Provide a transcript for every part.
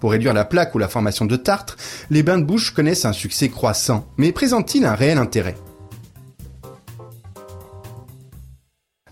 pour réduire la plaque ou la formation de tartre, les bains de bouche connaissent un succès croissant, mais présentent-ils un réel intérêt?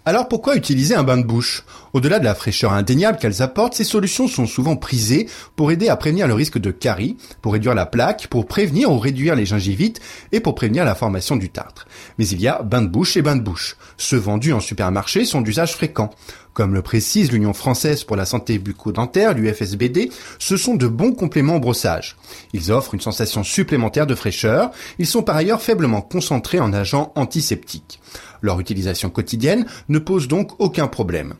Alors pourquoi utiliser un bain de bouche? Au-delà de la fraîcheur indéniable qu'elles apportent, ces solutions sont souvent prisées pour aider à prévenir le risque de carie, pour réduire la plaque, pour prévenir ou réduire les gingivites et pour prévenir la formation du tartre. Mais il y a bain de bouche et bain de bouche. Ceux vendus en supermarché sont d'usage fréquent. Comme le précise l'Union française pour la santé bucco-dentaire, l'UFSBD, ce sont de bons compléments au brossage. Ils offrent une sensation supplémentaire de fraîcheur. Ils sont par ailleurs faiblement concentrés en agents antiseptiques. Leur utilisation quotidienne ne pose donc aucun problème.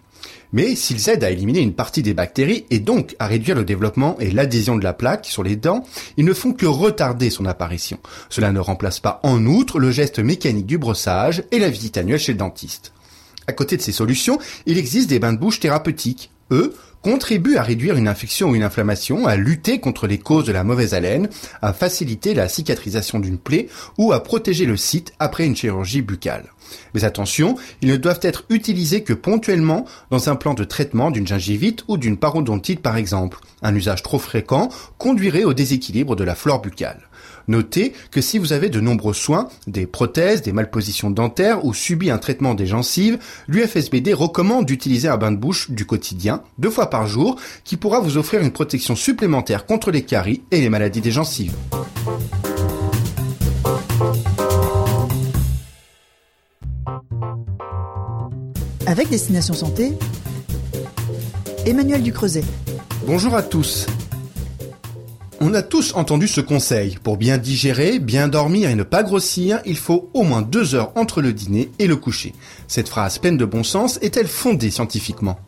Mais s'ils aident à éliminer une partie des bactéries et donc à réduire le développement et l'adhésion de la plaque sur les dents, ils ne font que retarder son apparition. Cela ne remplace pas en outre le geste mécanique du brossage et la visite annuelle chez le dentiste. À côté de ces solutions, il existe des bains de bouche thérapeutiques. Eux contribuent à réduire une infection ou une inflammation, à lutter contre les causes de la mauvaise haleine, à faciliter la cicatrisation d'une plaie ou à protéger le site après une chirurgie buccale. Mais attention, ils ne doivent être utilisés que ponctuellement dans un plan de traitement d'une gingivite ou d'une parodontite par exemple. Un usage trop fréquent conduirait au déséquilibre de la flore buccale. Notez que si vous avez de nombreux soins, des prothèses, des malpositions dentaires ou subi un traitement des gencives, l'UFSBD recommande d'utiliser un bain de bouche du quotidien, deux fois par jour, qui pourra vous offrir une protection supplémentaire contre les caries et les maladies des gencives. Avec Destination Santé, Emmanuel Ducreuset. Bonjour à tous. On a tous entendu ce conseil. Pour bien digérer, bien dormir et ne pas grossir, il faut au moins deux heures entre le dîner et le coucher. Cette phrase pleine de bon sens est-elle fondée scientifiquement?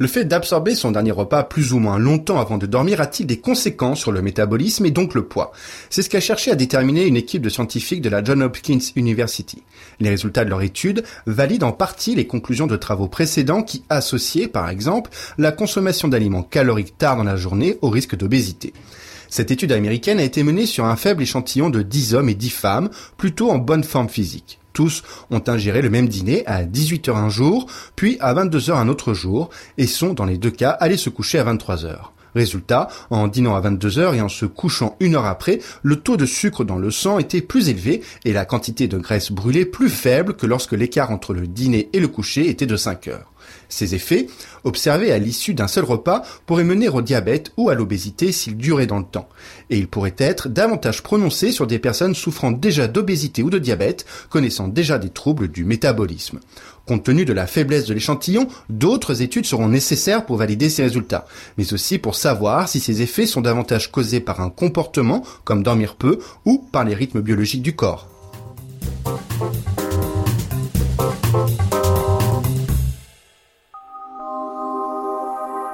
Le fait d'absorber son dernier repas plus ou moins longtemps avant de dormir a-t-il des conséquences sur le métabolisme et donc le poids? C'est ce qu'a cherché à déterminer une équipe de scientifiques de la Johns Hopkins University. Les résultats de leur étude valident en partie les conclusions de travaux précédents qui associaient, par exemple, la consommation d'aliments caloriques tard dans la journée au risque d'obésité. Cette étude américaine a été menée sur un faible échantillon de 10 hommes et 10 femmes, plutôt en bonne forme physique. Tous ont ingéré le même dîner à 18h un jour, puis à 22h un autre jour, et sont dans les deux cas allés se coucher à 23h. Résultat, en dînant à 22h et en se couchant une heure après, le taux de sucre dans le sang était plus élevé et la quantité de graisse brûlée plus faible que lorsque l'écart entre le dîner et le coucher était de 5 heures. Ces effets, observés à l'issue d'un seul repas, pourraient mener au diabète ou à l'obésité s'ils duraient dans le temps. Et ils pourraient être davantage prononcés sur des personnes souffrant déjà d'obésité ou de diabète, connaissant déjà des troubles du métabolisme. Compte tenu de la faiblesse de l'échantillon, d'autres études seront nécessaires pour valider ces résultats, mais aussi pour savoir si ces effets sont davantage causés par un comportement, comme dormir peu, ou par les rythmes biologiques du corps.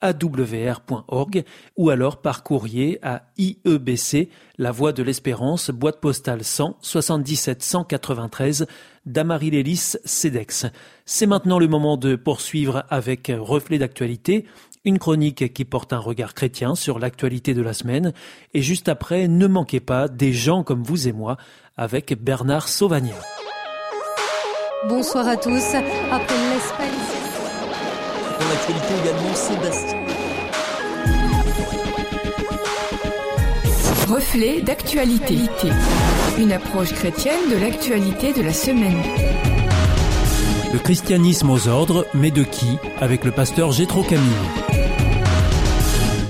awr.org ou alors par courrier à IEBC, La Voie de l'Espérance, boîte postale 100 77 193 d'Amarie-Lélis CEDEX. C'est maintenant le moment de poursuivre avec Reflet d'actualité, une chronique qui porte un regard chrétien sur l'actualité de la semaine. Et juste après, ne manquez pas des gens comme vous et moi avec Bernard Sauvagna. Bonsoir à tous. Après l'Espagne. Dans l'actualité également, Sébastien. Reflet d'actualité. Une approche chrétienne de l'actualité de la semaine. Le christianisme aux ordres, mais de qui Avec le pasteur Gétro Camille.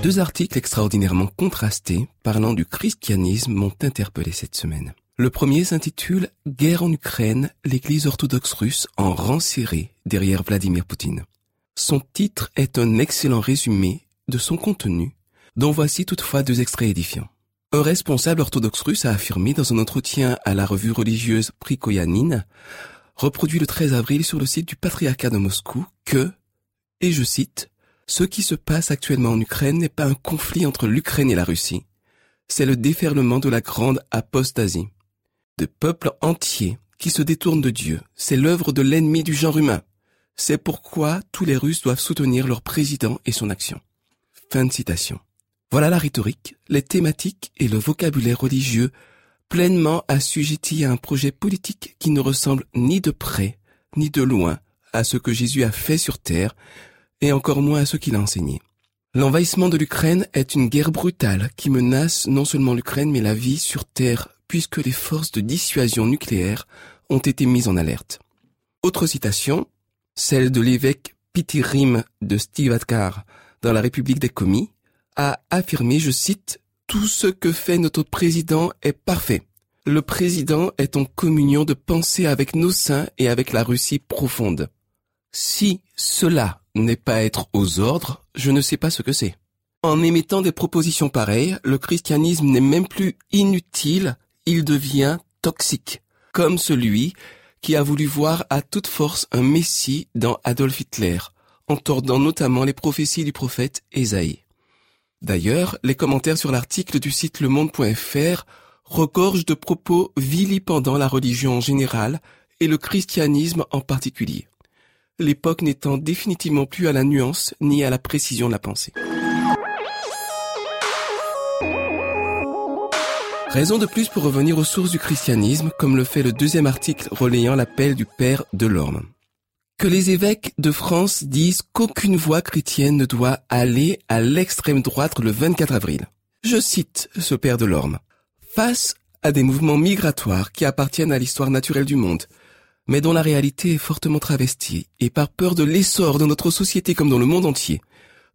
Deux articles extraordinairement contrastés parlant du christianisme m'ont interpellé cette semaine. Le premier s'intitule Guerre en Ukraine, l'église orthodoxe russe en rang serré derrière Vladimir Poutine. Son titre est un excellent résumé de son contenu, dont voici toutefois deux extraits édifiants. Un responsable orthodoxe russe a affirmé dans un entretien à la revue religieuse Prikoyanine, reproduit le 13 avril sur le site du patriarcat de Moscou, que, et je cite, ce qui se passe actuellement en Ukraine n'est pas un conflit entre l'Ukraine et la Russie. C'est le déferlement de la grande apostasie. De peuples entiers qui se détournent de Dieu. C'est l'œuvre de l'ennemi du genre humain. C'est pourquoi tous les Russes doivent soutenir leur président et son action. Fin de citation. Voilà la rhétorique, les thématiques et le vocabulaire religieux pleinement assujettis à un projet politique qui ne ressemble ni de près ni de loin à ce que Jésus a fait sur terre et encore moins à ce qu'il a enseigné. L'envahissement de l'Ukraine est une guerre brutale qui menace non seulement l'Ukraine mais la vie sur Terre puisque les forces de dissuasion nucléaire ont été mises en alerte. Autre citation, celle de l'évêque Pitirim de Stivatkar dans la République des Commis, a affirmé, je cite, Tout ce que fait notre président est parfait. Le président est en communion de pensée avec nos saints et avec la Russie profonde. Si cela n'est pas être aux ordres, je ne sais pas ce que c'est. En émettant des propositions pareilles, le christianisme n'est même plus inutile, il devient toxique, comme celui qui a voulu voir à toute force un Messie dans Adolf Hitler, en tordant notamment les prophéties du prophète Ésaïe. D'ailleurs, les commentaires sur l'article du site lemonde.fr regorgent de propos vilipendant la religion en général et le christianisme en particulier l'époque n'étant définitivement plus à la nuance ni à la précision de la pensée. Raison de plus pour revenir aux sources du christianisme, comme le fait le deuxième article relayant l'appel du Père de l'Orme. Que les évêques de France disent qu'aucune voix chrétienne ne doit aller à l'extrême droite le 24 avril. Je cite ce Père de l'Orme. Face à des mouvements migratoires qui appartiennent à l'histoire naturelle du monde, mais dont la réalité est fortement travestie, et par peur de l'essor de notre société comme dans le monde entier,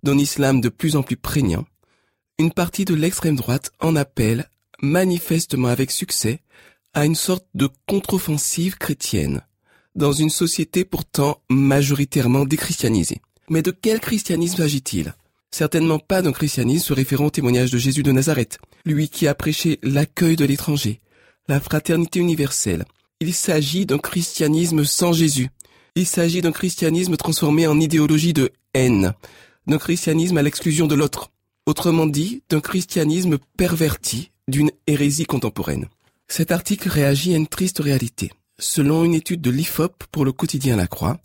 d'un islam de plus en plus prégnant, une partie de l'extrême droite en appelle, manifestement avec succès, à une sorte de contre-offensive chrétienne, dans une société pourtant majoritairement déchristianisée. Mais de quel christianisme s'agit-il? Certainement pas d'un christianisme se référant au témoignage de Jésus de Nazareth, lui qui a prêché l'accueil de l'étranger, la fraternité universelle, il s'agit d'un christianisme sans Jésus. Il s'agit d'un christianisme transformé en idéologie de haine, d'un christianisme à l'exclusion de l'autre. Autrement dit, d'un christianisme perverti, d'une hérésie contemporaine. Cet article réagit à une triste réalité. Selon une étude de l'IFOP pour le quotidien La Croix,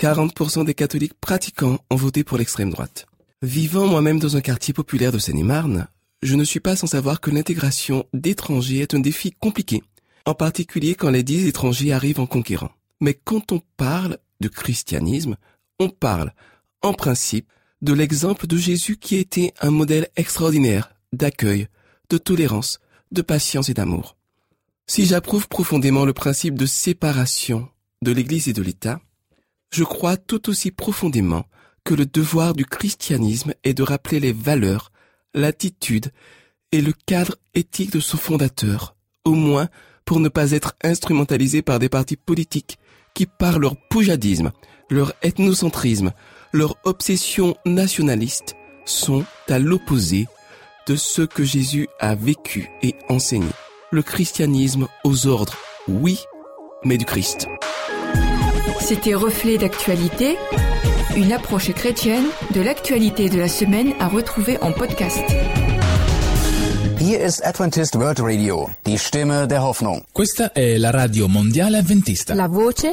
40% des catholiques pratiquants ont voté pour l'extrême droite. Vivant moi-même dans un quartier populaire de Seine-et-Marne, je ne suis pas sans savoir que l'intégration d'étrangers est un défi compliqué en particulier quand les dix étrangers arrivent en conquérant. Mais quand on parle de christianisme, on parle, en principe, de l'exemple de Jésus qui était un modèle extraordinaire d'accueil, de tolérance, de patience et d'amour. Si j'approuve profondément le principe de séparation de l'Église et de l'État, je crois tout aussi profondément que le devoir du christianisme est de rappeler les valeurs, l'attitude et le cadre éthique de son fondateur, au moins pour ne pas être instrumentalisé par des partis politiques qui, par leur poujadisme, leur ethnocentrisme, leur obsession nationaliste, sont à l'opposé de ce que Jésus a vécu et enseigné. Le christianisme aux ordres, oui, mais du Christ. C'était Reflet d'actualité, une approche chrétienne de l'actualité de la semaine à retrouver en podcast. Hier ist Adventist World Radio, La voce.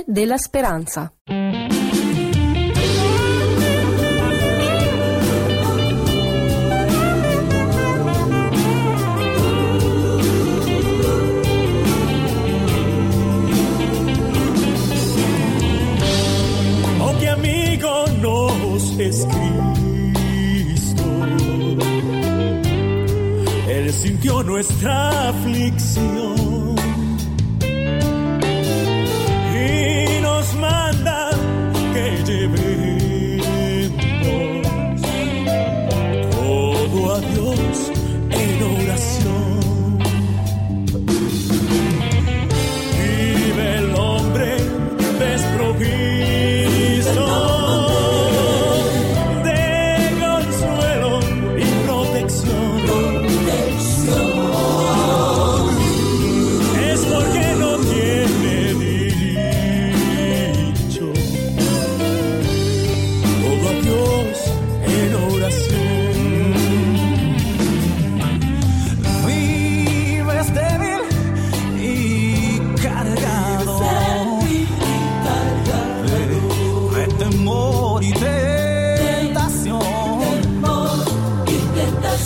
nuestra aflicción.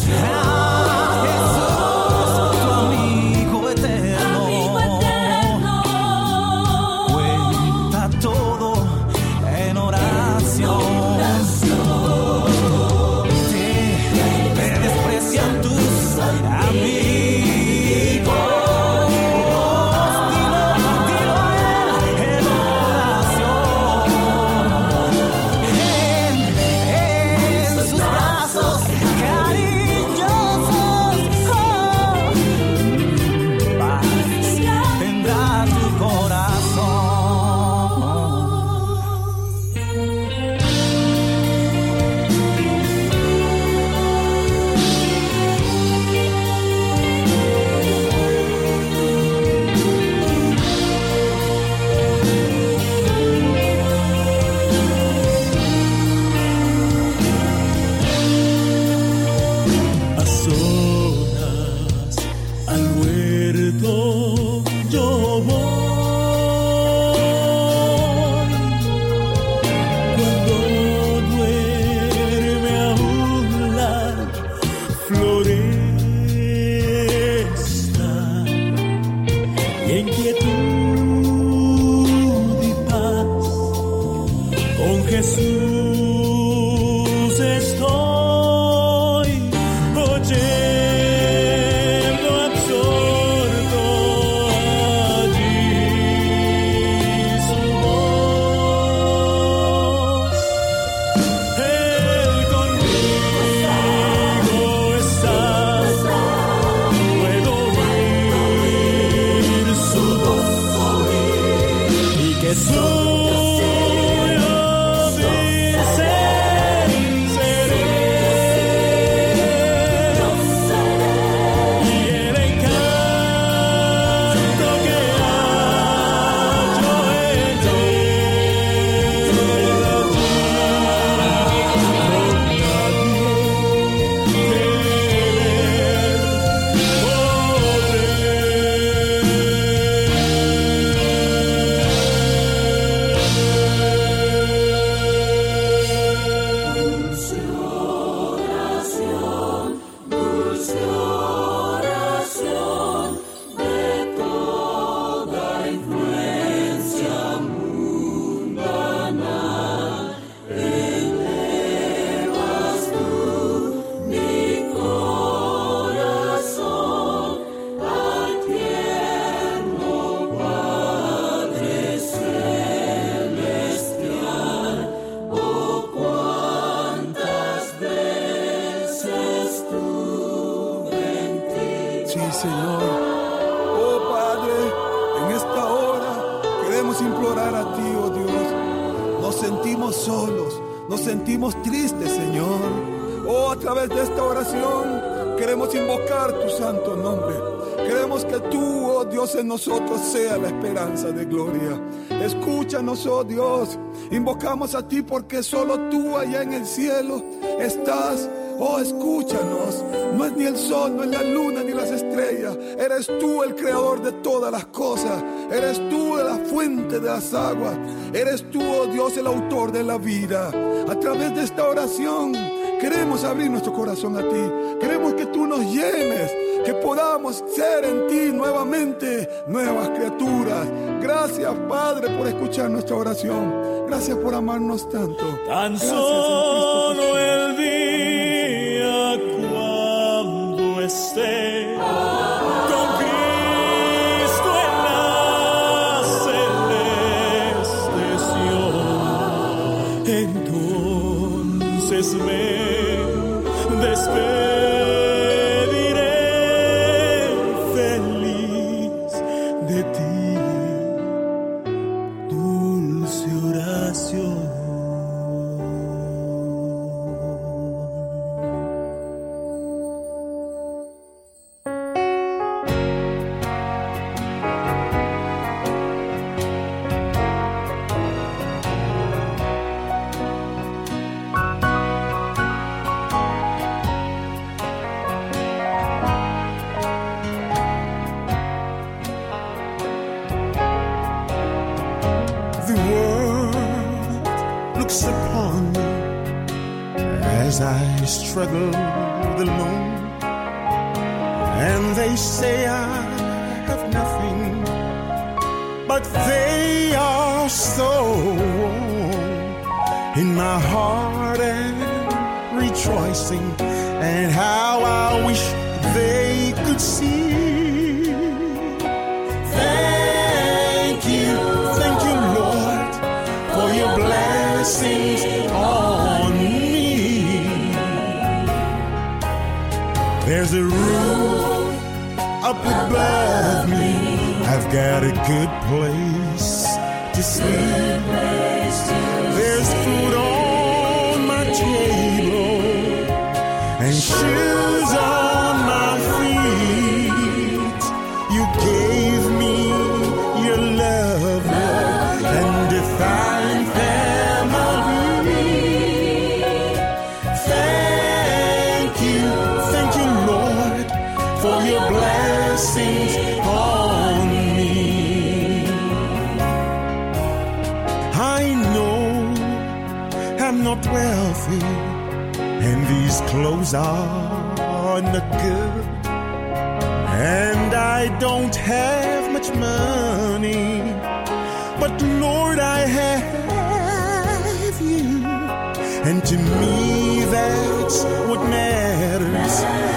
how nosotros sea la esperanza de gloria. Escúchanos, oh Dios. Invocamos a ti porque solo tú allá en el cielo estás. Oh, escúchanos. No es ni el sol, no es la luna, ni las estrellas. Eres tú el creador de todas las cosas. Eres tú la fuente de las aguas. Eres tú, oh Dios, el autor de la vida. A través de esta oración queremos abrir nuestro corazón a ti. Queremos que tú nos llenes que podamos ser en ti nuevamente nuevas criaturas. Gracias, Padre, por escuchar nuestra oración. Gracias por amarnos tanto. Tan Gracias, Struggle alone. And they say I have nothing, but they are so warm in my heart and rejoicing. And how I wish they could see. There's a roof up above me. I've got a good place to sleep. There's food on my table and shoes clothes are not good. And I don't have much money, but Lord, I have you. And to me, that's what matters.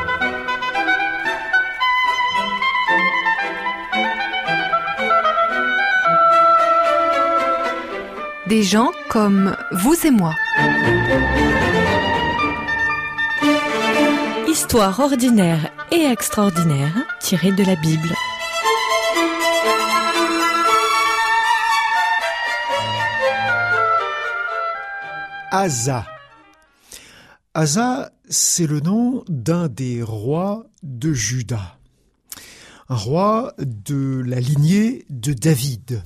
Des gens comme vous et moi. Histoire ordinaire et extraordinaire tirée de la Bible. Asa. Asa, c'est le nom d'un des rois de Juda. Un roi de la lignée de David.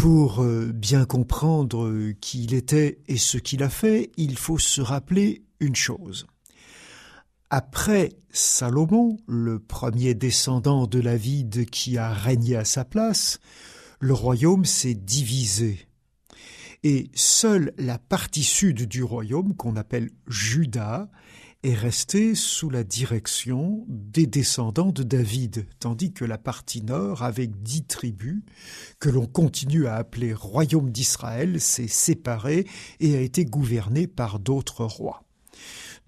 Pour euh, bien comprendre qui il était et ce qu'il a fait, il faut se rappeler une chose. Après Salomon, le premier descendant de David qui a régné à sa place, le royaume s'est divisé et seule la partie sud du royaume, qu'on appelle Juda, est restée sous la direction des descendants de David, tandis que la partie nord, avec dix tribus, que l'on continue à appeler royaume d'Israël, s'est séparée et a été gouvernée par d'autres rois.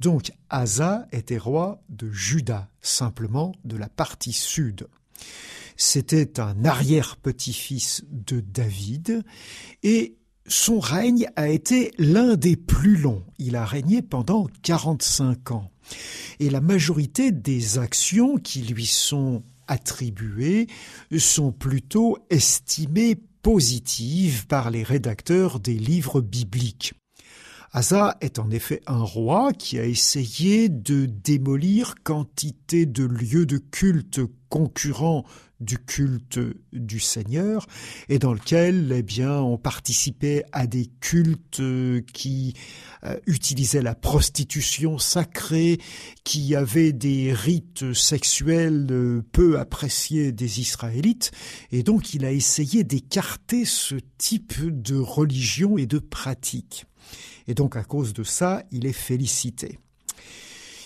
Donc Asa était roi de Juda, simplement de la partie sud. C'était un arrière-petit-fils de David et son règne a été l'un des plus longs. Il a régné pendant 45 ans. Et la majorité des actions qui lui sont attribuées sont plutôt estimées positives par les rédacteurs des livres bibliques. Asa est en effet un roi qui a essayé de démolir quantité de lieux de culte concurrents du culte du Seigneur et dans lequel eh bien on participait à des cultes qui euh, utilisaient la prostitution sacrée, qui avaient des rites sexuels euh, peu appréciés des Israélites et donc il a essayé d'écarter ce type de religion et de pratique. Et donc à cause de ça, il est félicité.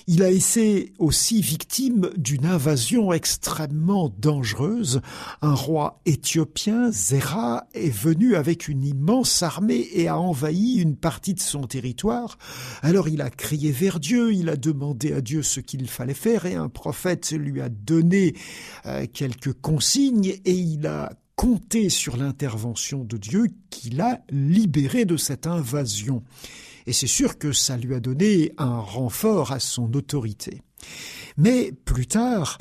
Il a été aussi victime d'une invasion extrêmement dangereuse. Un roi éthiopien, Zéra, est venu avec une immense armée et a envahi une partie de son territoire. Alors il a crié vers Dieu, il a demandé à Dieu ce qu'il fallait faire et un prophète lui a donné euh, quelques consignes et il a compté sur l'intervention de Dieu qui l'a libéré de cette invasion. Et c'est sûr que ça lui a donné un renfort à son autorité. Mais plus tard,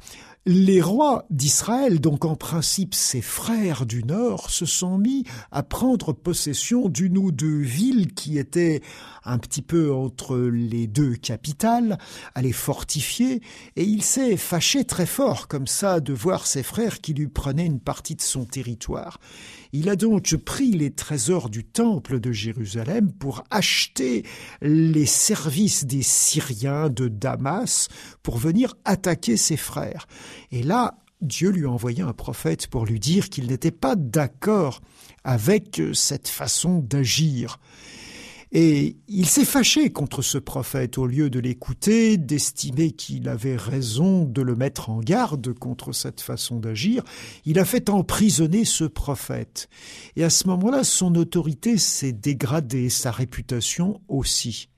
les rois d'Israël, donc en principe ses frères du Nord, se sont mis à prendre possession d'une ou deux villes qui étaient un petit peu entre les deux capitales, à les fortifier, et il s'est fâché très fort comme ça de voir ses frères qui lui prenaient une partie de son territoire. Il a donc pris les trésors du temple de Jérusalem pour acheter les services des Syriens de Damas pour venir attaquer ses frères. Et là, Dieu lui a envoyé un prophète pour lui dire qu'il n'était pas d'accord avec cette façon d'agir. Et il s'est fâché contre ce prophète au lieu de l'écouter, d'estimer qu'il avait raison de le mettre en garde contre cette façon d'agir. Il a fait emprisonner ce prophète. Et à ce moment-là, son autorité s'est dégradée, sa réputation aussi.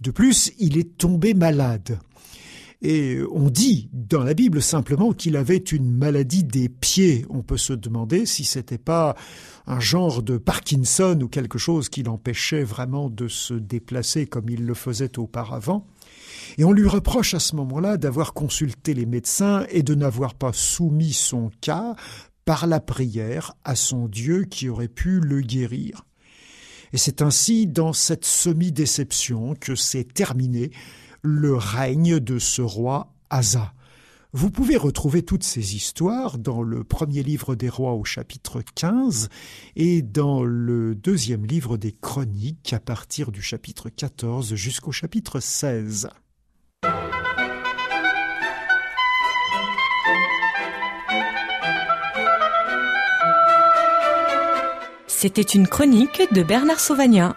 De plus, il est tombé malade. Et on dit dans la Bible simplement qu'il avait une maladie des pieds. On peut se demander si c'était pas un genre de Parkinson ou quelque chose qui l'empêchait vraiment de se déplacer comme il le faisait auparavant. Et on lui reproche à ce moment-là d'avoir consulté les médecins et de n'avoir pas soumis son cas par la prière à son Dieu qui aurait pu le guérir. Et c'est ainsi dans cette semi-déception que s'est terminé le règne de ce roi Asa. Vous pouvez retrouver toutes ces histoires dans le premier livre des rois au chapitre 15 et dans le deuxième livre des chroniques à partir du chapitre 14 jusqu'au chapitre 16. C'était une chronique de Bernard Sauvagnat.